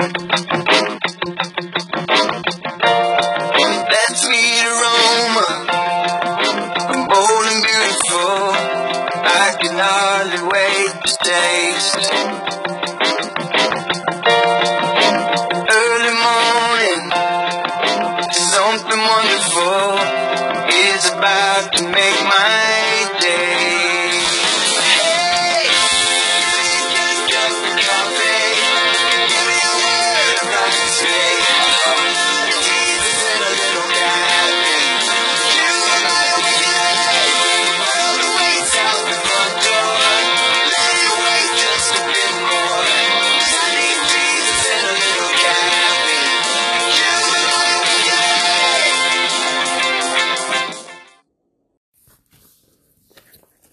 That sweet aroma, I'm and beautiful. I can hardly wait to taste.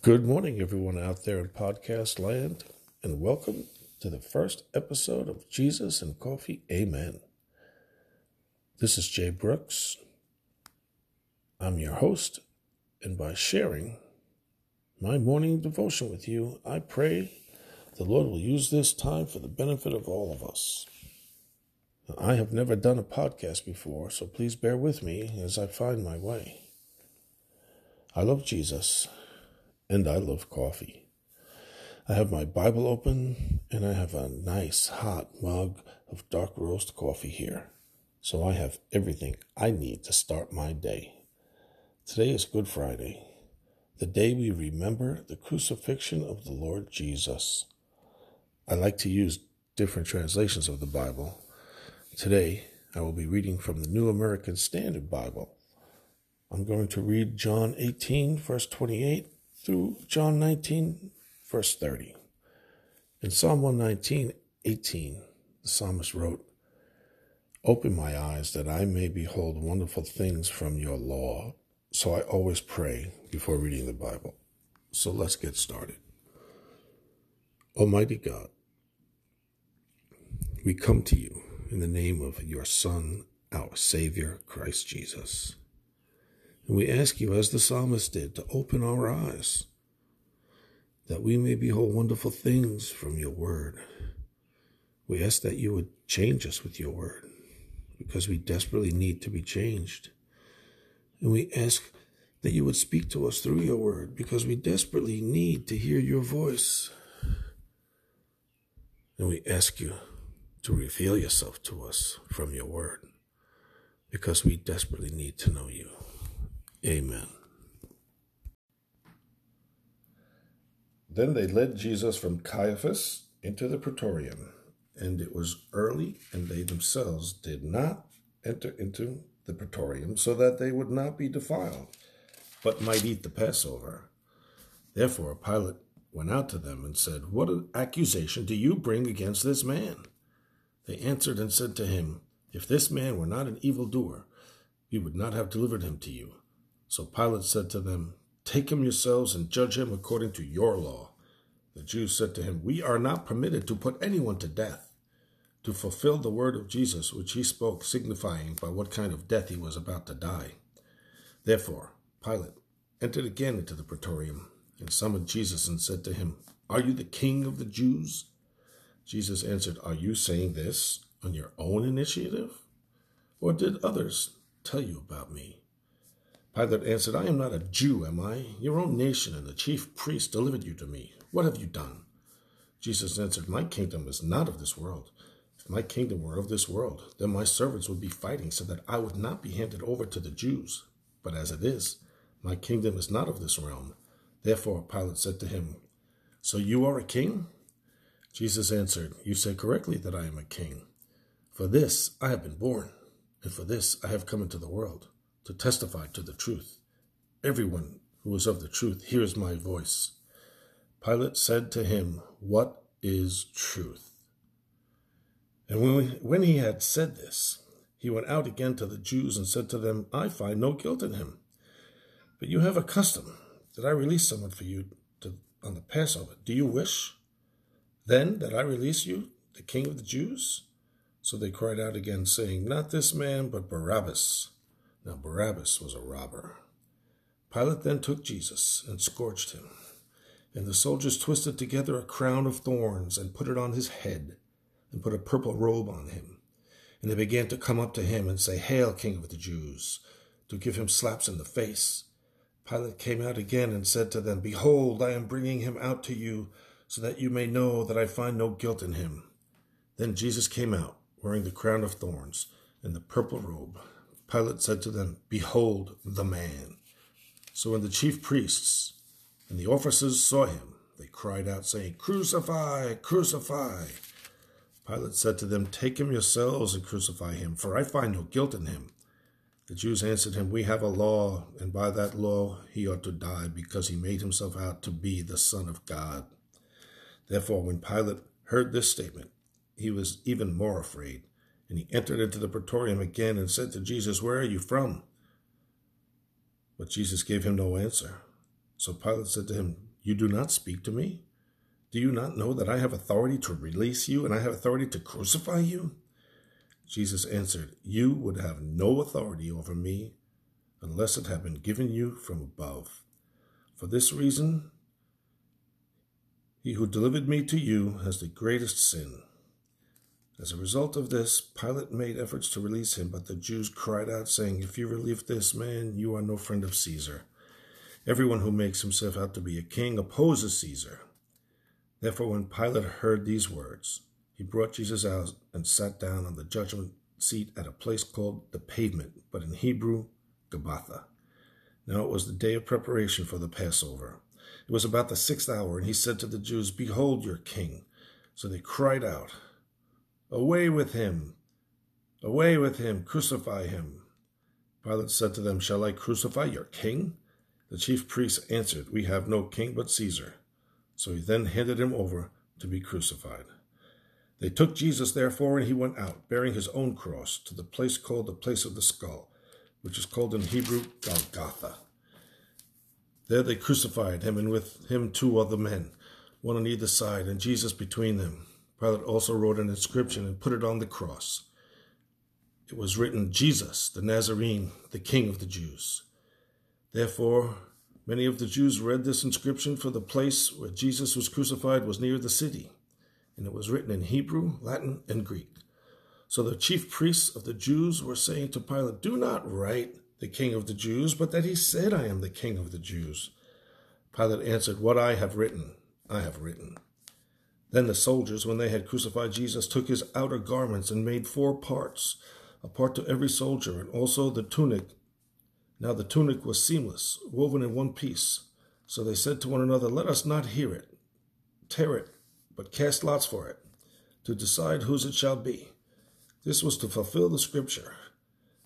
Good morning, everyone out there in podcast land, and welcome to the first episode of Jesus and Coffee. Amen. This is Jay Brooks. I'm your host, and by sharing my morning devotion with you, I pray the Lord will use this time for the benefit of all of us. I have never done a podcast before, so please bear with me as I find my way. I love Jesus and I love coffee. I have my Bible open and I have a nice hot mug of dark roast coffee here. So I have everything I need to start my day. Today is Good Friday, the day we remember the crucifixion of the Lord Jesus. I like to use different translations of the Bible. Today, I will be reading from the New American Standard Bible. I'm going to read John 18, verse 28 through John 19, verse 30. In Psalm 119, 18, the psalmist wrote, Open my eyes that I may behold wonderful things from your law. So I always pray before reading the Bible. So let's get started. Almighty God, we come to you in the name of your Son, our Savior, Christ Jesus. And we ask you, as the psalmist did, to open our eyes that we may behold wonderful things from your word. We ask that you would change us with your word because we desperately need to be changed. And we ask that you would speak to us through your word because we desperately need to hear your voice. And we ask you to reveal yourself to us from your word because we desperately need to know you. Amen. Then they led Jesus from Caiaphas into the praetorium, and it was early, and they themselves did not enter into the praetorium, so that they would not be defiled, but might eat the Passover. Therefore Pilate went out to them and said, What accusation do you bring against this man? They answered and said to him, If this man were not an evildoer, we would not have delivered him to you. So Pilate said to them, Take him yourselves and judge him according to your law. The Jews said to him, We are not permitted to put anyone to death, to fulfill the word of Jesus which he spoke, signifying by what kind of death he was about to die. Therefore, Pilate entered again into the praetorium and summoned Jesus and said to him, Are you the king of the Jews? Jesus answered, Are you saying this on your own initiative? Or did others tell you about me? Pilate answered, I am not a Jew, am I? Your own nation and the chief priests delivered you to me. What have you done? Jesus answered, My kingdom is not of this world. If my kingdom were of this world, then my servants would be fighting so that I would not be handed over to the Jews. But as it is, my kingdom is not of this realm. Therefore Pilate said to him, So you are a king? Jesus answered, You say correctly that I am a king. For this I have been born, and for this I have come into the world, to testify to the truth. Everyone who is of the truth hears my voice. Pilate said to him, What is truth? And when, we, when he had said this, he went out again to the Jews and said to them, I find no guilt in him. But you have a custom that I release someone for you to, on the Passover. Do you wish then that I release you, the king of the Jews? So they cried out again, saying, Not this man, but Barabbas. Now Barabbas was a robber. Pilate then took Jesus and scourged him. And the soldiers twisted together a crown of thorns and put it on his head, and put a purple robe on him. And they began to come up to him and say, Hail, King of the Jews, to give him slaps in the face. Pilate came out again and said to them, Behold, I am bringing him out to you, so that you may know that I find no guilt in him. Then Jesus came out, wearing the crown of thorns and the purple robe. Pilate said to them, Behold the man. So when the chief priests and the officers saw him, they cried out, saying, Crucify, crucify. Pilate said to them, Take him yourselves and crucify him, for I find no guilt in him. The Jews answered him, We have a law, and by that law he ought to die, because he made himself out to be the Son of God. Therefore, when Pilate heard this statement, he was even more afraid, and he entered into the praetorium again and said to Jesus, Where are you from? But Jesus gave him no answer. So Pilate said to him, You do not speak to me? Do you not know that I have authority to release you and I have authority to crucify you? Jesus answered, You would have no authority over me unless it had been given you from above. For this reason, he who delivered me to you has the greatest sin. As a result of this, Pilate made efforts to release him, but the Jews cried out, saying, If you release this man, you are no friend of Caesar. Everyone who makes himself out to be a king opposes Caesar. Therefore, when Pilate heard these words, he brought Jesus out and sat down on the judgment seat at a place called the pavement, but in Hebrew, Gabbatha. Now it was the day of preparation for the Passover. It was about the sixth hour, and he said to the Jews, Behold your king. So they cried out, Away with him! Away with him! Crucify him! Pilate said to them, Shall I crucify your king? The chief priests answered, We have no king but Caesar. So he then handed him over to be crucified. They took Jesus, therefore, and he went out, bearing his own cross, to the place called the place of the skull, which is called in Hebrew Golgotha. There they crucified him, and with him two other men, one on either side, and Jesus between them. Pilate also wrote an inscription and put it on the cross. It was written, Jesus, the Nazarene, the King of the Jews. Therefore, many of the Jews read this inscription, for the place where Jesus was crucified was near the city and it was written in Hebrew, Latin, and Greek. So the chief priests of the Jews were saying to Pilate, Do not write the king of the Jews, but that he said, I am the king of the Jews. Pilate answered, What I have written, I have written. Then the soldiers, when they had crucified Jesus, took his outer garments and made four parts, a part to every soldier, and also the tunic. Now the tunic was seamless, woven in one piece. So they said to one another, Let us not hear it, tear it, but cast lots for it, to decide whose it shall be. This was to fulfill the scripture.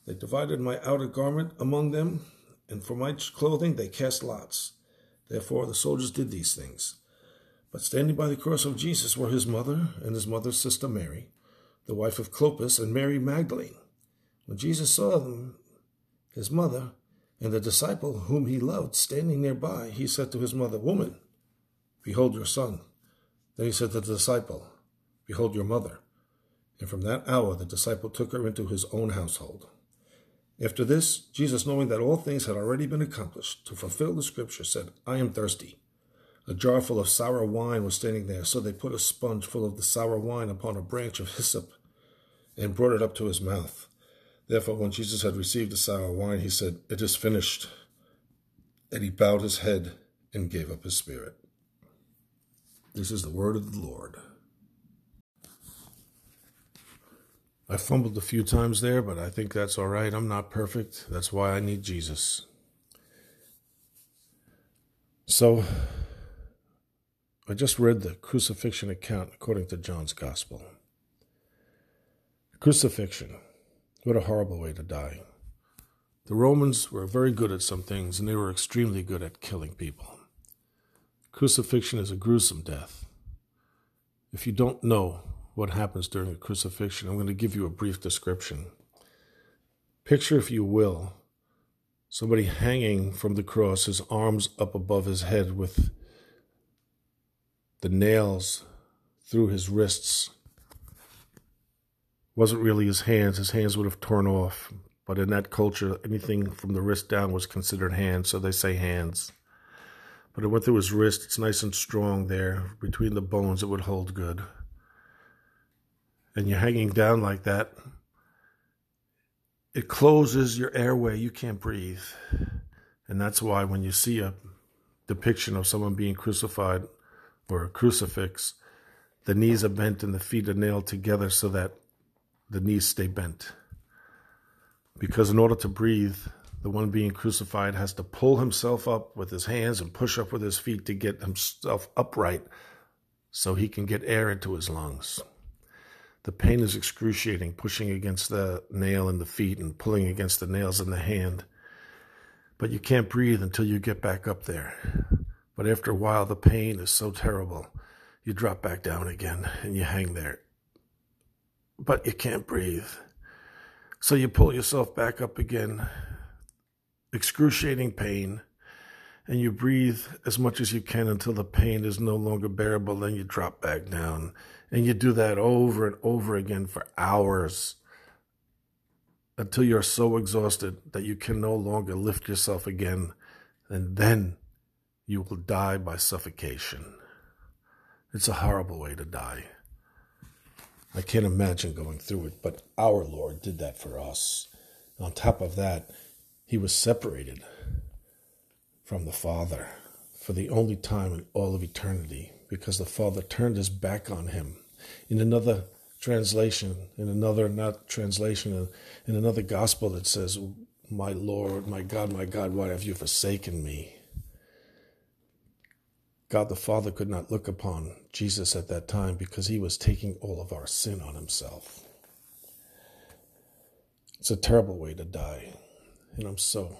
They divided my outer garment among them, and for my clothing they cast lots. Therefore the soldiers did these things. But standing by the cross of Jesus were his mother and his mother's sister Mary, the wife of Clopas, and Mary Magdalene. When Jesus saw them, his mother, and the disciple whom he loved standing nearby, he said to his mother, Woman, behold your son. Then he said to the disciple, Behold your mother. And from that hour the disciple took her into his own household. After this, Jesus, knowing that all things had already been accomplished, to fulfill the scripture, said, I am thirsty. A jar full of sour wine was standing there, so they put a sponge full of the sour wine upon a branch of hyssop and brought it up to his mouth. Therefore, when Jesus had received the sour wine, he said, It is finished. And he bowed his head and gave up his spirit. This is the word of the Lord. I fumbled a few times there, but I think that's all right. I'm not perfect. That's why I need Jesus. So, I just read the crucifixion account according to John's Gospel. Crucifixion. What a horrible way to die. The Romans were very good at some things, and they were extremely good at killing people. Crucifixion is a gruesome death. If you don't know what happens during a crucifixion, I'm going to give you a brief description. Picture, if you will, somebody hanging from the cross, his arms up above his head with the nails through his wrists. Wasn't really his hands, his hands would have torn off. But in that culture, anything from the wrist down was considered hands, so they say hands. But it went through his wrist. It's nice and strong there. Between the bones, it would hold good. and you're hanging down like that, it closes your airway. You can't breathe. And that's why when you see a depiction of someone being crucified or a crucifix, the knees are bent and the feet are nailed together so that the knees stay bent. Because in order to breathe, the one being crucified has to pull himself up with his hands and push up with his feet to get himself upright so he can get air into his lungs. The pain is excruciating, pushing against the nail in the feet and pulling against the nails in the hand. But you can't breathe until you get back up there. But after a while, the pain is so terrible, you drop back down again and you hang there. But you can't breathe. So you pull yourself back up again, excruciating pain, and you breathe as much as you can until the pain is no longer bearable. Then you drop back down. And you do that over and over again for hours until you're so exhausted that you can no longer lift yourself again. And then you will die by suffocation. It's a horrible way to die. I can't imagine going through it, but our Lord did that for us. On top of that, he was separated from the Father for the only time in all of eternity because the Father turned his back on him. In another translation, in another not translation, in another gospel, it says, My Lord, my God, my God, why have you forsaken me? God the Father could not look upon Jesus at that time because he was taking all of our sin on himself. It's a terrible way to die. And I'm so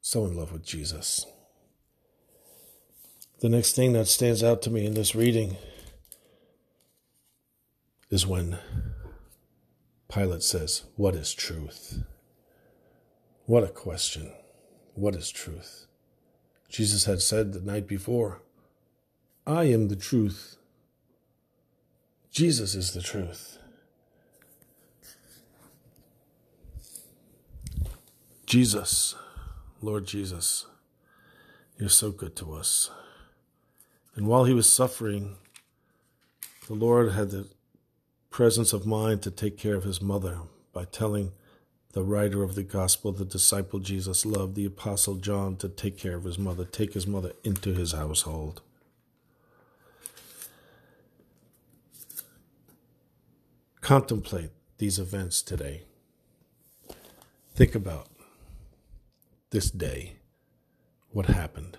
so in love with Jesus. The next thing that stands out to me in this reading is when Pilate says, What is truth? What a question. What is truth? Jesus had said the night before, I am the truth. Jesus is the truth. Jesus Lord Jesus, you're so good to us. And while he was suffering, the Lord had the presence of mind to take care of his mother by telling the writer of the gospel, the disciple Jesus loved, the apostle John, to take care of his mother, take his mother into his household. Contemplate these events today. Think about this day what happened.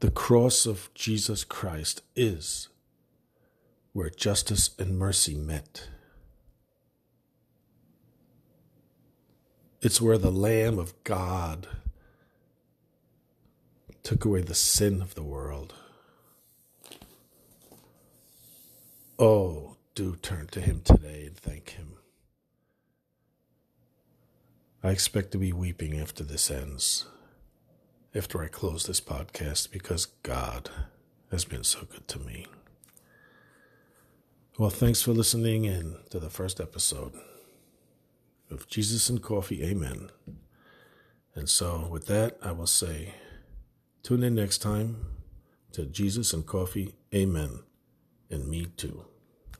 The cross of Jesus Christ is where justice and mercy met. It's where the Lamb of God took away the sin of the world. Oh, do turn to Him today and thank Him. I expect to be weeping after this ends, after I close this podcast, because God has been so good to me. Well, thanks for listening in to the first episode of Jesus and Coffee. Amen. And so, with that, I will say, tune in next time to Jesus and Coffee. Amen. And me too.